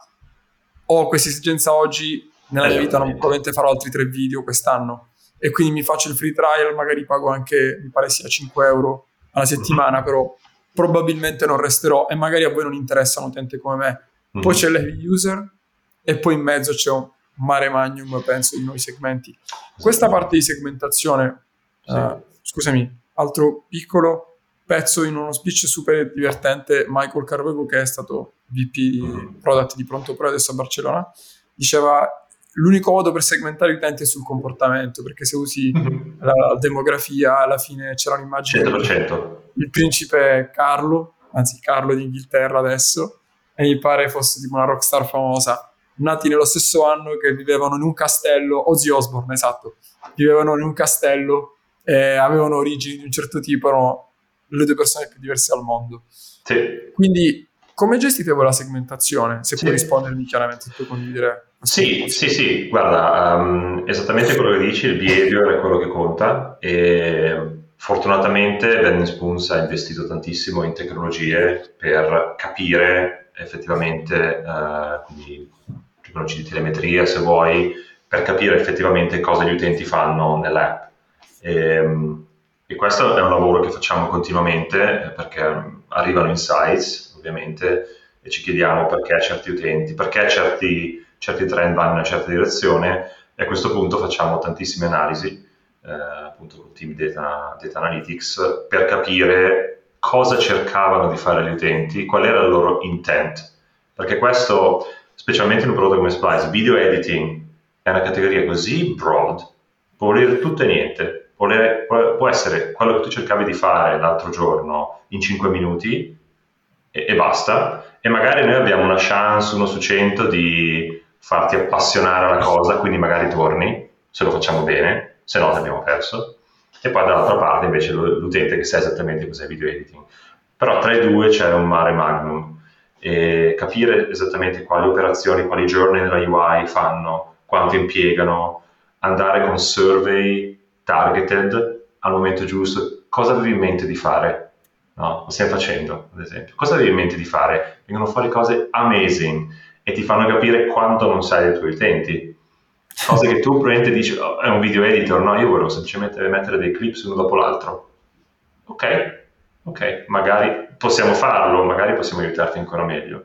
ho questa esigenza oggi, nella mia vita non, probabilmente farò altri tre video quest'anno. e quindi mi faccio il free trial, magari pago anche, mi pare sia 5 euro alla settimana, però probabilmente non resterò e magari a voi non interessano utente come me. Poi mm-hmm. c'è l'heavy user e poi in mezzo c'è un mare magnum, penso, di nuovi segmenti. Questa parte di segmentazione, sì. uh, scusami, altro piccolo pezzo in uno speech super divertente, Michael Carvego, che è stato VP di mm. Product di Pronto Pro adesso a Barcellona, diceva l'unico modo per segmentare gli utenti è sul comportamento, perché se usi mm-hmm. la demografia, alla fine c'era un'immagine 100%. il principe Carlo, anzi Carlo d'Inghilterra adesso, e mi pare fosse tipo una rockstar famosa, nati nello stesso anno che vivevano in un castello, Ozzy Osbourne, esatto, vivevano in un castello e avevano origini di un certo tipo, erano le due persone più diverse al mondo. Sì. Quindi come gestite voi la segmentazione? Se sì. puoi rispondermi chiaramente, se puoi condividere. Sì, sì, sì, guarda, um, esattamente quello che dici, il behavior è quello che conta e fortunatamente Ben Spoons ha investito tantissimo in tecnologie per capire effettivamente, uh, quindi tecnologie di telemetria se vuoi, per capire effettivamente cosa gli utenti fanno nell'app. E, um, e questo è un lavoro che facciamo continuamente eh, perché arrivano insights ovviamente e ci chiediamo perché certi utenti, perché certi certi trend vanno in una certa direzione e a questo punto facciamo tantissime analisi, eh, appunto con il team data, data, Analytics, per capire cosa cercavano di fare gli utenti, qual era il loro intent. Perché questo, specialmente in un prodotto come Splice, video editing è una categoria così broad, può volere tutto e niente. Può, volere, può essere quello che tu cercavi di fare l'altro giorno in 5 minuti e, e basta, e magari noi abbiamo una chance, uno su 100 di farti appassionare alla cosa, quindi magari torni, se lo facciamo bene, se no ti abbiamo perso. E poi dall'altra parte invece l'utente che sa esattamente cos'è video editing. Però tra i due c'è un mare magnum e capire esattamente quali operazioni, quali giorni nella UI fanno, quanto impiegano, andare con survey targeted al momento giusto, cosa avevi in mente di fare? No, lo stiamo facendo, ad esempio. Cosa avevi in mente di fare? Vengono fuori cose amazing e ti fanno capire quanto non sai dei tuoi utenti. Cose che tu probabilmente dici, oh, è un video editor, no, io volevo semplicemente mettere dei clips uno dopo l'altro. Ok, ok, magari possiamo farlo, magari possiamo aiutarti ancora meglio.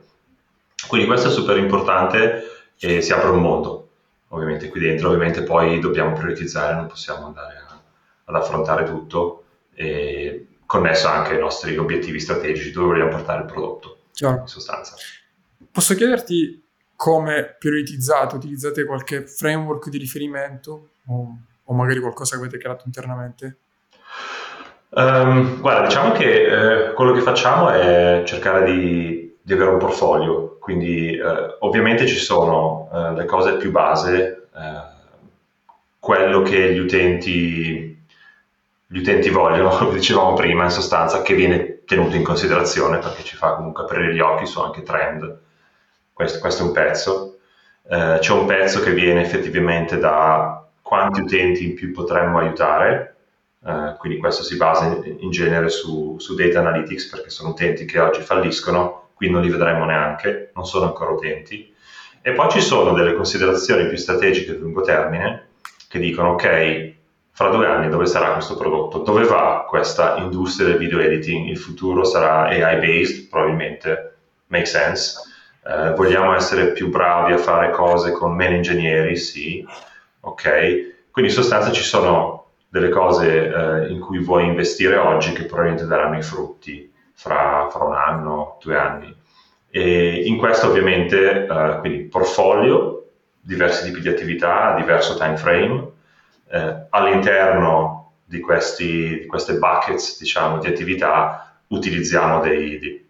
Quindi questo è super importante e si apre un mondo, ovviamente qui dentro, ovviamente poi dobbiamo prioritizzare, non possiamo andare a, ad affrontare tutto, e connesso anche ai nostri obiettivi strategici, dove vogliamo portare il prodotto, Chiaro. in sostanza. Posso chiederti come prioritizzate? Utilizzate qualche framework di riferimento o, o magari qualcosa che avete creato internamente? Um, guarda, diciamo che eh, quello che facciamo è cercare di, di avere un portfolio, quindi eh, ovviamente ci sono eh, le cose più base, eh, quello che gli utenti, gli utenti vogliono, come dicevamo prima, in sostanza, che viene tenuto in considerazione perché ci fa comunque aprire gli occhi su anche trend questo, questo è un pezzo. Eh, c'è un pezzo che viene effettivamente da quanti utenti in più potremmo aiutare, eh, quindi questo si basa in, in genere su, su, data analytics perché sono utenti che oggi falliscono, qui non li vedremo neanche, non sono ancora utenti. E poi ci sono delle considerazioni più strategiche di lungo termine che dicono ok, fra due anni dove sarà questo prodotto? Dove va questa industria del video editing? Il futuro sarà AI based? Probabilmente, make sense eh, vogliamo essere più bravi a fare cose con meno ingegneri? Sì, ok. Quindi in sostanza ci sono delle cose eh, in cui vuoi investire oggi che probabilmente daranno i frutti fra, fra un anno, due anni. E in questo ovviamente, eh, quindi portfolio, diversi tipi di attività, diverso time frame, eh, all'interno di, questi, di queste buckets diciamo, di attività utilizziamo dei, dei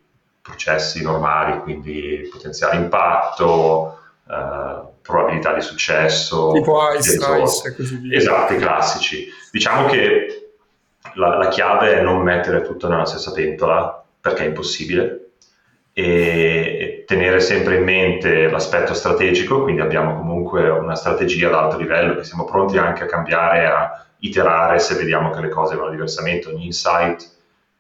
processi normali, quindi potenziale impatto, eh, probabilità di successo. Tipo ice, ice e così via. Esatto, i classici. Diciamo che la, la, chiave è non mettere tutto nella stessa pentola, perché è impossibile, e tenere sempre in mente l'aspetto strategico, quindi abbiamo comunque una strategia ad alto livello che siamo pronti anche a cambiare, a iterare se vediamo che le cose vanno diversamente, ogni insight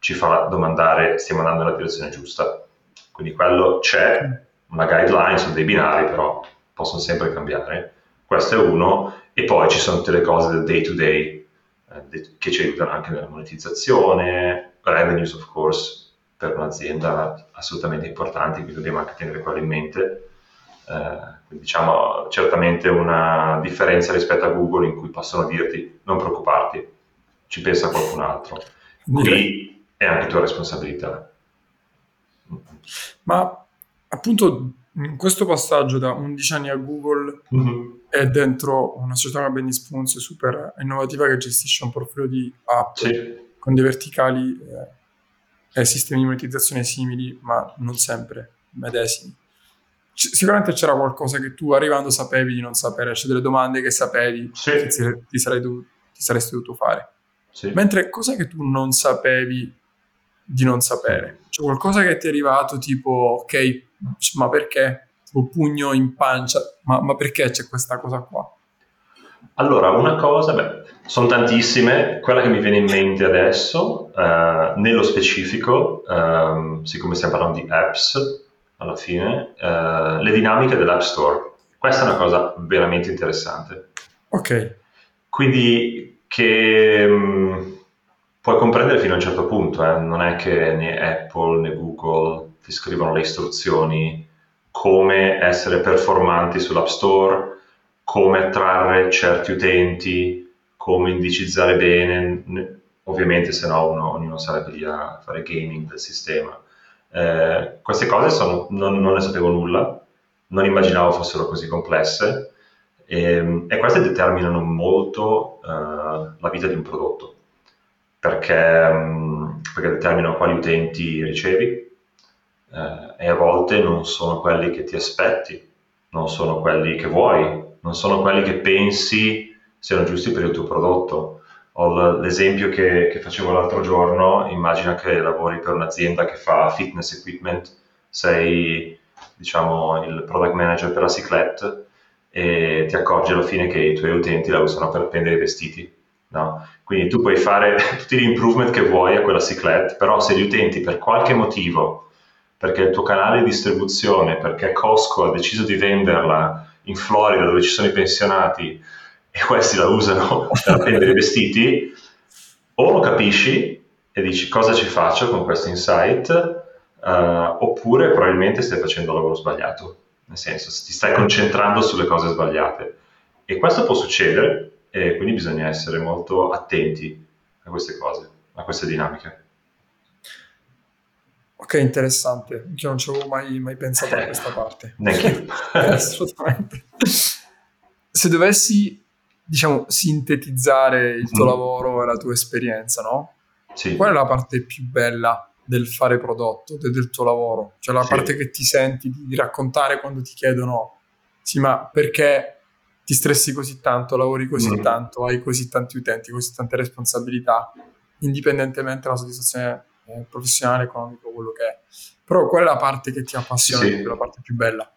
ci fa domandare stiamo andando nella direzione giusta. Quindi quello c'è, una guideline, sono dei binari, però possono sempre cambiare. questo è uno, e poi ci sono tutte le cose del day to day eh, che ci aiutano anche nella monetizzazione, revenues of course, per un'azienda assolutamente importanti, quindi dobbiamo anche tenere quello in mente. Eh, diciamo certamente una differenza rispetto a Google in cui possono dirti non preoccuparti, ci pensa qualcun altro. Qui è anche tua responsabilità. Ma appunto in questo passaggio da 11 anni a Google mm-hmm. è dentro una società come Benny Spoons super innovativa che gestisce un portfolio di app sì. con dei verticali eh, e sistemi di monetizzazione simili, ma non sempre medesimi. C- sicuramente c'era qualcosa che tu arrivando sapevi di non sapere, c'è delle domande che sapevi sì. che ti, ti, dovuto, ti, saresti dovuto fare. Sì. Mentre cosa che tu non sapevi di non sapere? C'è qualcosa che ti è arrivato tipo, ok, ma perché? Tipo pugno in pancia, ma, ma perché c'è questa cosa qua? Allora, una cosa, beh, sono tantissime, quella che mi viene in mente adesso, eh, nello specifico, eh, siccome stiamo parlando di apps, alla fine, eh, le dinamiche dell'App Store. Questa è una cosa veramente interessante. Ok. Quindi che mh, mm, puoi comprendere fino a un certo punto, eh? non è che né Apple né Google ti scrivono le istruzioni come essere performanti sull'App Store, come attrarre certi utenti, come indicizzare bene, ovviamente se no uno, ognuno sarebbe lì a fare gaming del sistema. Eh, queste cose sono, non, non, ne sapevo nulla, non immaginavo fossero così complesse e, ehm, e queste determinano molto uh, la vita di un prodotto perché, um, perché determinano quali utenti ricevi, eh, e a volte non sono quelli che ti aspetti, non sono quelli che vuoi, non sono quelli che pensi siano giusti per il tuo prodotto. Ho l'esempio che, che facevo l'altro giorno, immagina che lavori per un'azienda che fa fitness equipment, sei diciamo il product manager per la ciclette e ti accorgi alla fine che i tuoi utenti la usano per appendere i vestiti. No? Quindi tu puoi fare tutti gli improvement che vuoi a quella ciclette, però se gli utenti per qualche motivo perché il tuo canale di distribuzione, perché Costco ha deciso di venderla in Florida dove ci sono i pensionati e questi la usano per appendere i vestiti, o lo capisci e dici cosa ci faccio con questo insight, uh, oppure probabilmente stai facendo il lavoro sbagliato, nel senso ti stai concentrando sulle cose sbagliate. E questo può succedere e quindi bisogna essere molto attenti a queste cose, a queste dinamiche. Ok, interessante. Io non ci avevo mai, mai pensato a questa parte. Neanche Assolutamente. Se dovessi, diciamo, sintetizzare il tuo mm. lavoro e la tua esperienza, no? Sì. Qual è la parte più bella del fare prodotto, del, del tuo lavoro? Cioè la sì. parte che ti senti di, di, raccontare quando ti chiedono, sì, ma perché ti stressi così tanto, lavori così mm. tanto, hai così tanti utenti, così tante responsabilità, indipendentemente dalla soddisfazione eh, professionale, economico, quello che è. Però qual è la parte che ti appassiona, sì. la parte più bella?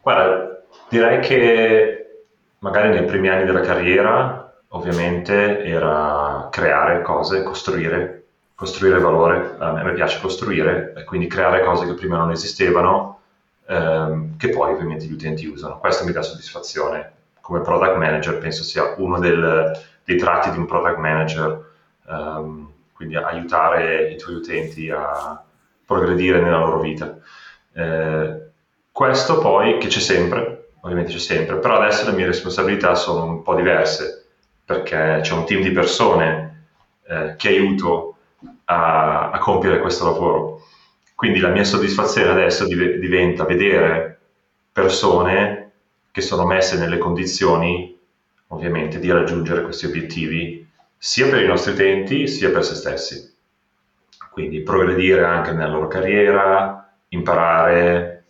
Guarda, direi che magari nei primi anni della carriera ovviamente era creare cose, costruire, costruire valore. A me piace costruire e quindi creare cose che prima non esistevano, ehm, che poi ovviamente gli utenti usano. Questo mi dà soddisfazione. Come product manager penso sia uno del, dei tratti di un product manager. Um, quindi aiutare i tuoi utenti a progredire nella loro vita. Eh, questo poi, che c'è sempre, ovviamente c'è sempre, però adesso le mie responsabilità sono un po' diverse, perché c'è un team di persone eh, che aiuto a, a, compiere questo lavoro. Quindi la mia soddisfazione adesso div- diventa vedere persone che sono messe nelle condizioni, ovviamente, di raggiungere questi obiettivi sia per i nostri utenti sia per se stessi. Quindi progredire anche nella loro carriera, imparare,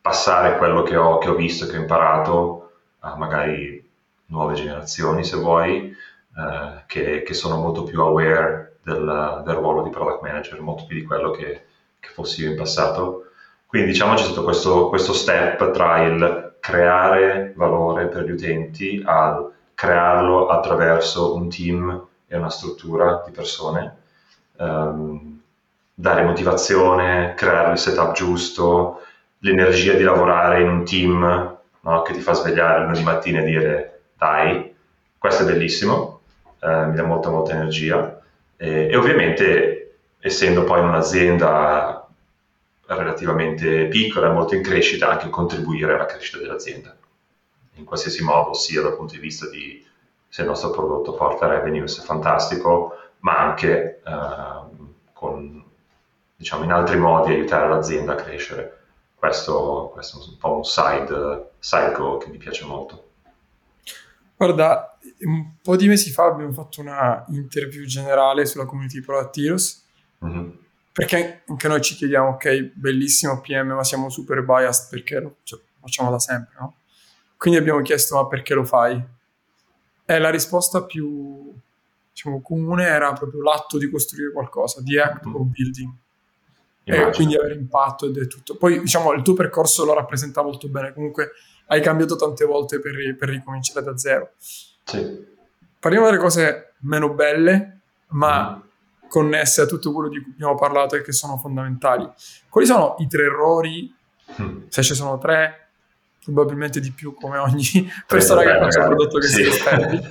passare quello che ho, che ho visto, che ho imparato a magari nuove generazioni, se vuoi, eh, che, che, sono molto più aware del, del, ruolo di product manager, molto più di quello che, che fossi io in passato. Quindi diciamo c'è stato questo, questo step tra il creare valore per gli utenti al crearlo attraverso un team e una struttura di persone, um, dare motivazione, creare il setup giusto, l'energia di lavorare in un team, no? che ti fa svegliare lunedì mattina e dire dai, questo è bellissimo, eh, mi dà molta molta energia e, e ovviamente essendo poi in un'azienda relativamente piccola molto in crescita, anche contribuire alla crescita dell'azienda in qualsiasi modo, sia dal punto di vista di se il nostro prodotto porta revenues è fantastico, ma anche eh, con, diciamo, in altri modi aiutare l'azienda a crescere. Questo, questo è un po' un side, side goal che mi piace molto. Guarda, un po' di mesi fa abbiamo fatto una interview generale sulla community Product Heroes, mm-hmm. Perché anche noi ci chiediamo, ok, bellissimo PM, ma siamo super biased perché lo cioè, facciamo da sempre, no? Quindi abbiamo chiesto, ma perché lo fai? E la risposta più diciamo, comune era proprio l'atto di costruire qualcosa, di act mm. o building. Immagino. E quindi avere impatto ed è tutto. Poi, diciamo, il tuo percorso lo rappresenta molto bene. Comunque hai cambiato tante volte per, per ricominciare da zero. Sì. Parliamo delle cose meno belle, ma mm. Connesse a tutto quello di cui abbiamo parlato e che sono fondamentali. Quali sono i tre errori, mm. se ci sono tre, probabilmente di più come ogni persona che fa un prodotto che sì. si rispetti.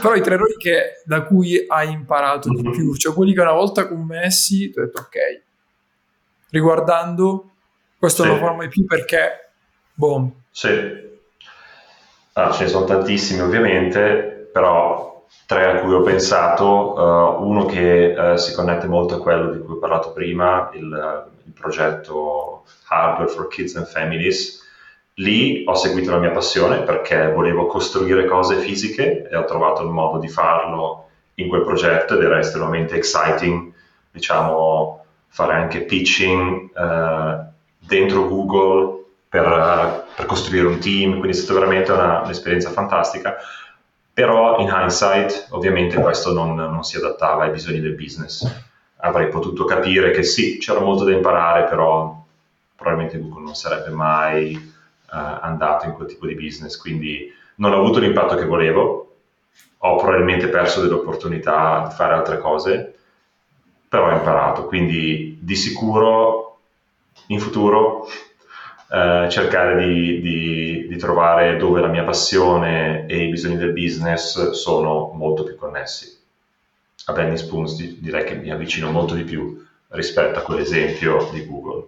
Però i tre errori che, da cui hai imparato di più, cioè quelli che una volta commessi, ti ho detto ok, riguardando questo sì. non lo farò mai più perché, boom. Sì. Ah, ce ne sono tantissimi ovviamente, però tre a cui ho pensato, uh, uno che uh, si connette molto a quello di cui ho parlato prima, il, il progetto Hardware for Kids and Families, Lì ho seguito la mia passione perché volevo costruire cose fisiche e ho trovato il modo di farlo in quel progetto ed era estremamente exciting, diciamo, fare anche pitching eh, dentro Google per, per, costruire un team, quindi è stata veramente una, un'esperienza fantastica. Però in hindsight ovviamente questo non, non si adattava ai bisogni del business. Avrei potuto capire che sì, c'era molto da imparare, però probabilmente Google non sarebbe mai uh, andato in quel tipo di business, quindi non ho avuto l'impatto che volevo, ho probabilmente perso delle opportunità di fare altre cose, però ho imparato, quindi di sicuro in futuro eh, cercare di, di, di, trovare dove la mia passione e i bisogni del business sono molto più connessi. A Benny Spoons direi che mi avvicino molto di più rispetto a quell'esempio di Google.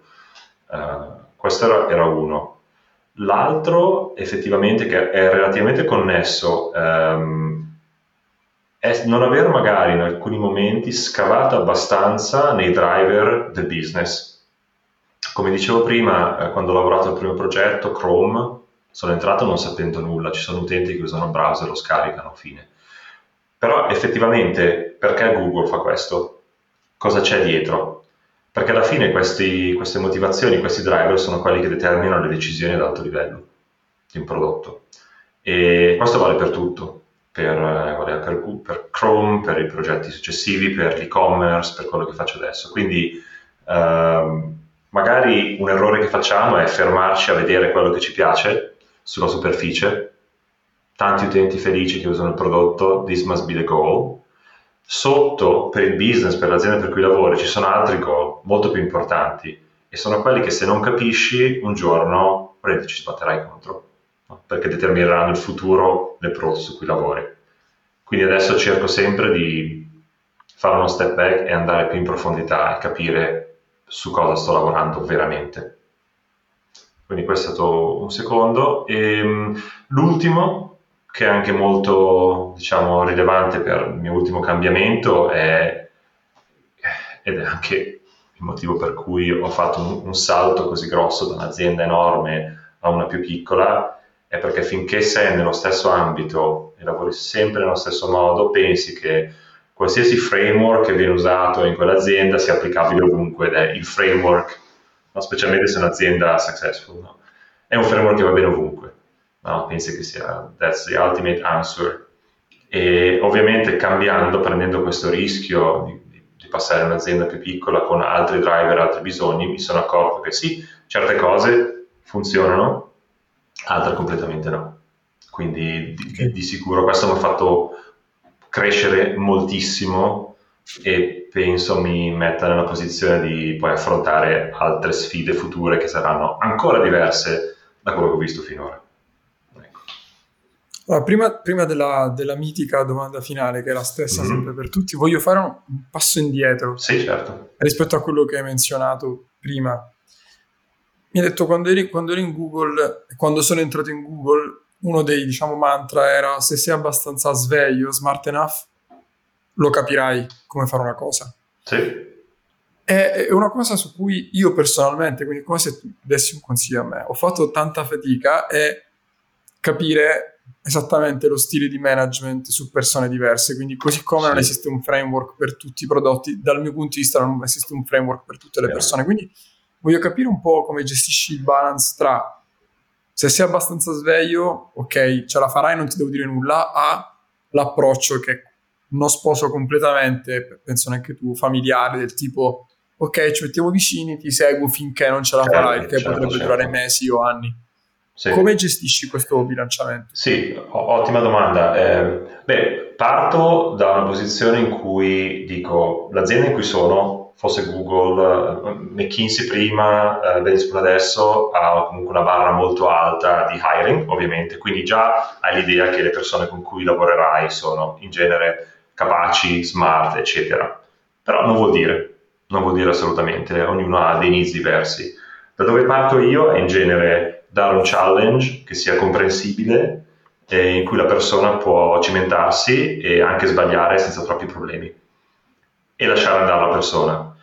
Uh, questo era, era uno. L'altro, effettivamente, che è relativamente connesso, ehm, è non aver magari in alcuni momenti scavato abbastanza nei driver del business. Come dicevo prima, eh, quando ho lavorato al primo progetto, Chrome, sono entrato non sapendo nulla, ci sono utenti che usano il browser, lo scaricano, fine. Però effettivamente, perché Google fa questo? Cosa c'è dietro? Perché alla fine questi, queste motivazioni, questi driver sono quelli che determinano le decisioni ad alto livello di un prodotto. E questo vale per tutto, per, vale per, per Chrome, per i progetti successivi, per l'e-commerce, per quello che faccio adesso. Quindi ehm, magari un errore che facciamo è fermarci a vedere quello che ci piace sulla superficie, tanti utenti felici che usano il prodotto, this must be the goal, Sotto, per il business, per l'azienda per cui lavori, ci sono altri goal molto più importanti e sono quelli che se non capisci un giorno ci sbatterai contro, no? perché determineranno il futuro del prodotto su cui lavori. Quindi adesso cerco sempre di fare uno step back e andare più in profondità e capire su cosa sto lavorando veramente. Quindi questo è stato un secondo. E, ehm, l'ultimo che è anche molto diciamo, rilevante per il mio ultimo cambiamento è, ed è anche il motivo per cui ho fatto un, un salto così grosso da un'azienda enorme a una più piccola, è perché finché sei nello stesso ambito e lavori sempre nello stesso modo, pensi che qualsiasi framework che viene usato in quell'azienda sia applicabile ovunque ed è il framework, no? specialmente se è un'azienda successful. No? È un framework che va bene ovunque no? pensi che sia that's the ultimate answer. E ovviamente cambiando, prendendo questo rischio di, di passare a un'azienda più piccola con altri driver, altri bisogni, mi sono accorto che sì, certe cose funzionano, altre completamente no. Quindi di, di sicuro questo mi ha fatto crescere moltissimo e penso mi metta nella posizione di poi affrontare altre sfide future che saranno ancora diverse da quello che ho visto finora. Ecco. Allora, prima, prima della, della, mitica domanda finale, che è la stessa mm-hmm. sempre per tutti, voglio fare un, un passo indietro. Sì, certo. Rispetto a quello che hai menzionato prima. Mi hai detto quando eri, quando eri in Google, quando sono entrato in Google, uno dei diciamo mantra era se sei abbastanza sveglio, smart enough, lo capirai come fare una cosa. Sì. È una cosa su cui io personalmente, quindi come se tu dessi un consiglio a me, ho fatto tanta fatica è capire esattamente lo stile di management su persone diverse, quindi così come sì. non esiste un framework per tutti i prodotti, dal mio punto di vista non esiste un framework per tutte le persone, quindi voglio capire un po' come gestisci il balance tra se sei abbastanza sveglio, ok, ce la farai, non ti devo dire nulla, a l'approccio che non sposo completamente, penso neanche tu, familiare, del tipo, ok, ci mettiamo vicini, ti seguo finché non ce la certo, farai, che certo, potrebbe certo. durare mesi o anni. Sì. Come gestisci questo bilanciamento? Sì, ottima domanda. Eh, beh, parto da una posizione in cui dico, l'azienda in cui sono fosse Google, eh, McKinsey prima, eh, Benson adesso, ha comunque una barra molto alta di hiring, ovviamente, quindi già hai l'idea che le persone con cui lavorerai sono in genere capaci, smart, eccetera. Però non vuol dire, non vuol dire assolutamente, ognuno ha dei needs diversi. Da dove parto io è in genere dare un challenge che sia comprensibile e in cui la persona può cimentarsi e anche sbagliare senza troppi problemi e lasciare andare la persona.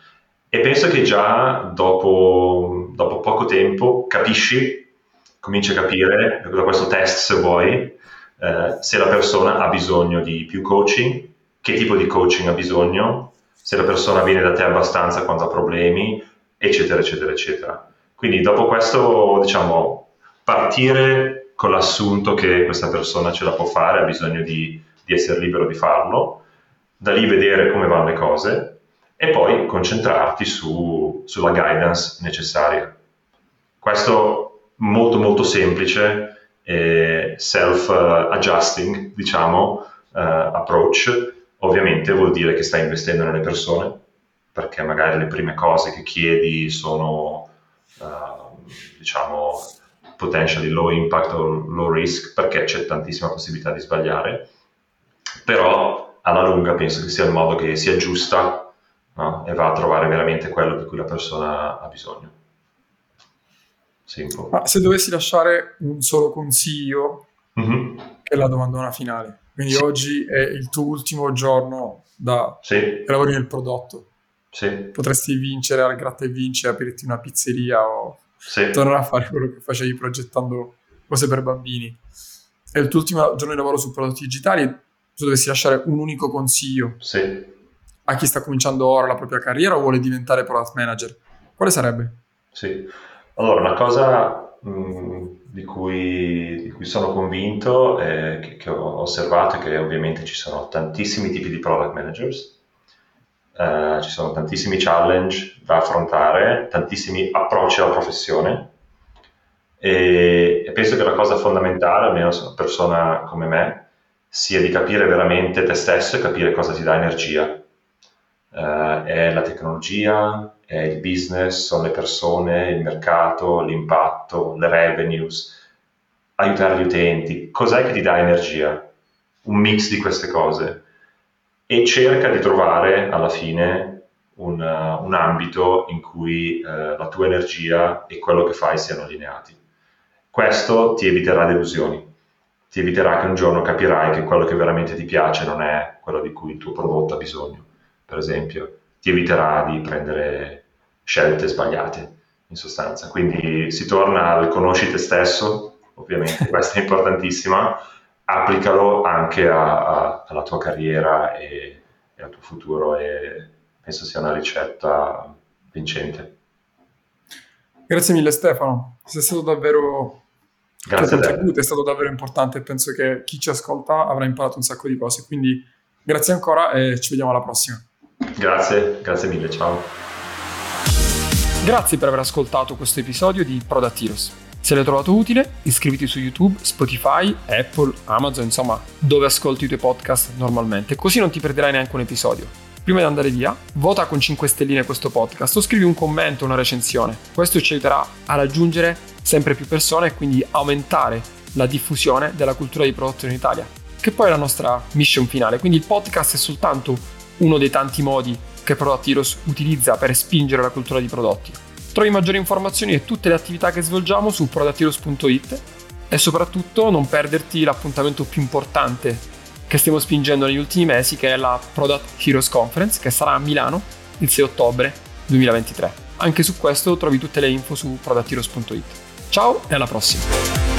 E penso che già dopo, dopo poco tempo capisci, cominci a capire da questo test se vuoi, eh, se la persona ha bisogno di più coaching, che tipo di coaching ha bisogno, se la persona viene da te abbastanza quando ha problemi, eccetera, eccetera, eccetera. Quindi dopo questo, diciamo, partire con l'assunto che questa persona ce la può fare, ha bisogno di, di essere libero di farlo, da lì vedere come vanno le cose e poi concentrarti su, sulla guidance necessaria. Questo molto molto semplice, eh, self-adjusting, diciamo, uh, approach, ovviamente vuol dire che stai investendo nelle persone, perché magari le prime cose che chiedi sono, uh, diciamo, potentially low impact o low risk, perché c'è tantissima possibilità di sbagliare, però alla lunga penso che sia il modo che si aggiusta no? e va a trovare veramente quello di cui la persona ha bisogno. Simple. Ma se dovessi lasciare un solo consiglio, mm-hmm. che è la domandona finale. Quindi sì. oggi è il tuo ultimo giorno da sì. lavori nel prodotto. Sì. Potresti vincere al gratta e vince, aprirti una pizzeria o sì. tornare a fare quello che facevi progettando cose per bambini. È il tuo ultimo giorno di lavoro su prodotti digitali se dovessi lasciare un unico consiglio sì. a chi sta cominciando ora la propria carriera o vuole diventare product manager, quale sarebbe? Sì, allora una cosa mh, mm, di, cui, di, cui, sono convinto, eh, che, che, ho osservato, è che ovviamente ci sono tantissimi tipi di product managers, eh, ci sono tantissimi challenge da affrontare, tantissimi approcci alla professione e, e penso che la cosa fondamentale, almeno se una persona come me, sia di capire veramente te stesso e capire cosa ti dà energia. Uh, è la tecnologia, è il business, sono le persone, il mercato, l'impatto, le revenues, aiutare gli utenti. Cos'è che ti dà energia? Un mix di queste cose. E cerca di trovare alla fine un, uh, un ambito in cui uh, la tua energia e quello che fai siano allineati. Questo ti eviterà delusioni ti eviterà che un giorno capirai che quello che veramente ti piace non è quello di cui il tuo prodotto ha bisogno, per esempio. Ti eviterà di prendere scelte sbagliate, in sostanza. Quindi si torna al conosci te stesso, ovviamente questa è importantissima, applicalo anche a, a, alla tua carriera e, e al tuo futuro e penso sia una ricetta vincente. Grazie mille Stefano, sei stato davvero Grazie il tuo contributo è stato davvero importante e penso che chi ci ascolta avrà imparato un sacco di cose. Quindi grazie ancora e ci vediamo alla prossima. Grazie, grazie mille, ciao. Grazie per aver ascoltato questo episodio di Product Heroes. Se l'hai trovato utile, iscriviti su YouTube, Spotify, Apple, Amazon, insomma, dove ascolti i tuoi podcast normalmente, così non ti perderai neanche un episodio. Prima di andare via, vota con 5 stelline questo podcast o scrivi un commento o una recensione. Questo ci aiuterà a raggiungere sempre più persone e quindi aumentare la diffusione della cultura di prodotto in Italia, che poi è la nostra mission finale. Quindi il podcast è soltanto uno dei tanti modi che Product Heroes utilizza per spingere la cultura di prodotti. Trovi maggiori informazioni e tutte le attività che svolgiamo su productheroes.it e soprattutto non perderti l'appuntamento più importante che stiamo spingendo negli ultimi mesi, che è la Product Heroes Conference, che sarà a Milano il 6 ottobre 2023. Anche su questo trovi tutte le info su productheroes.it. Ciao e alla prossima!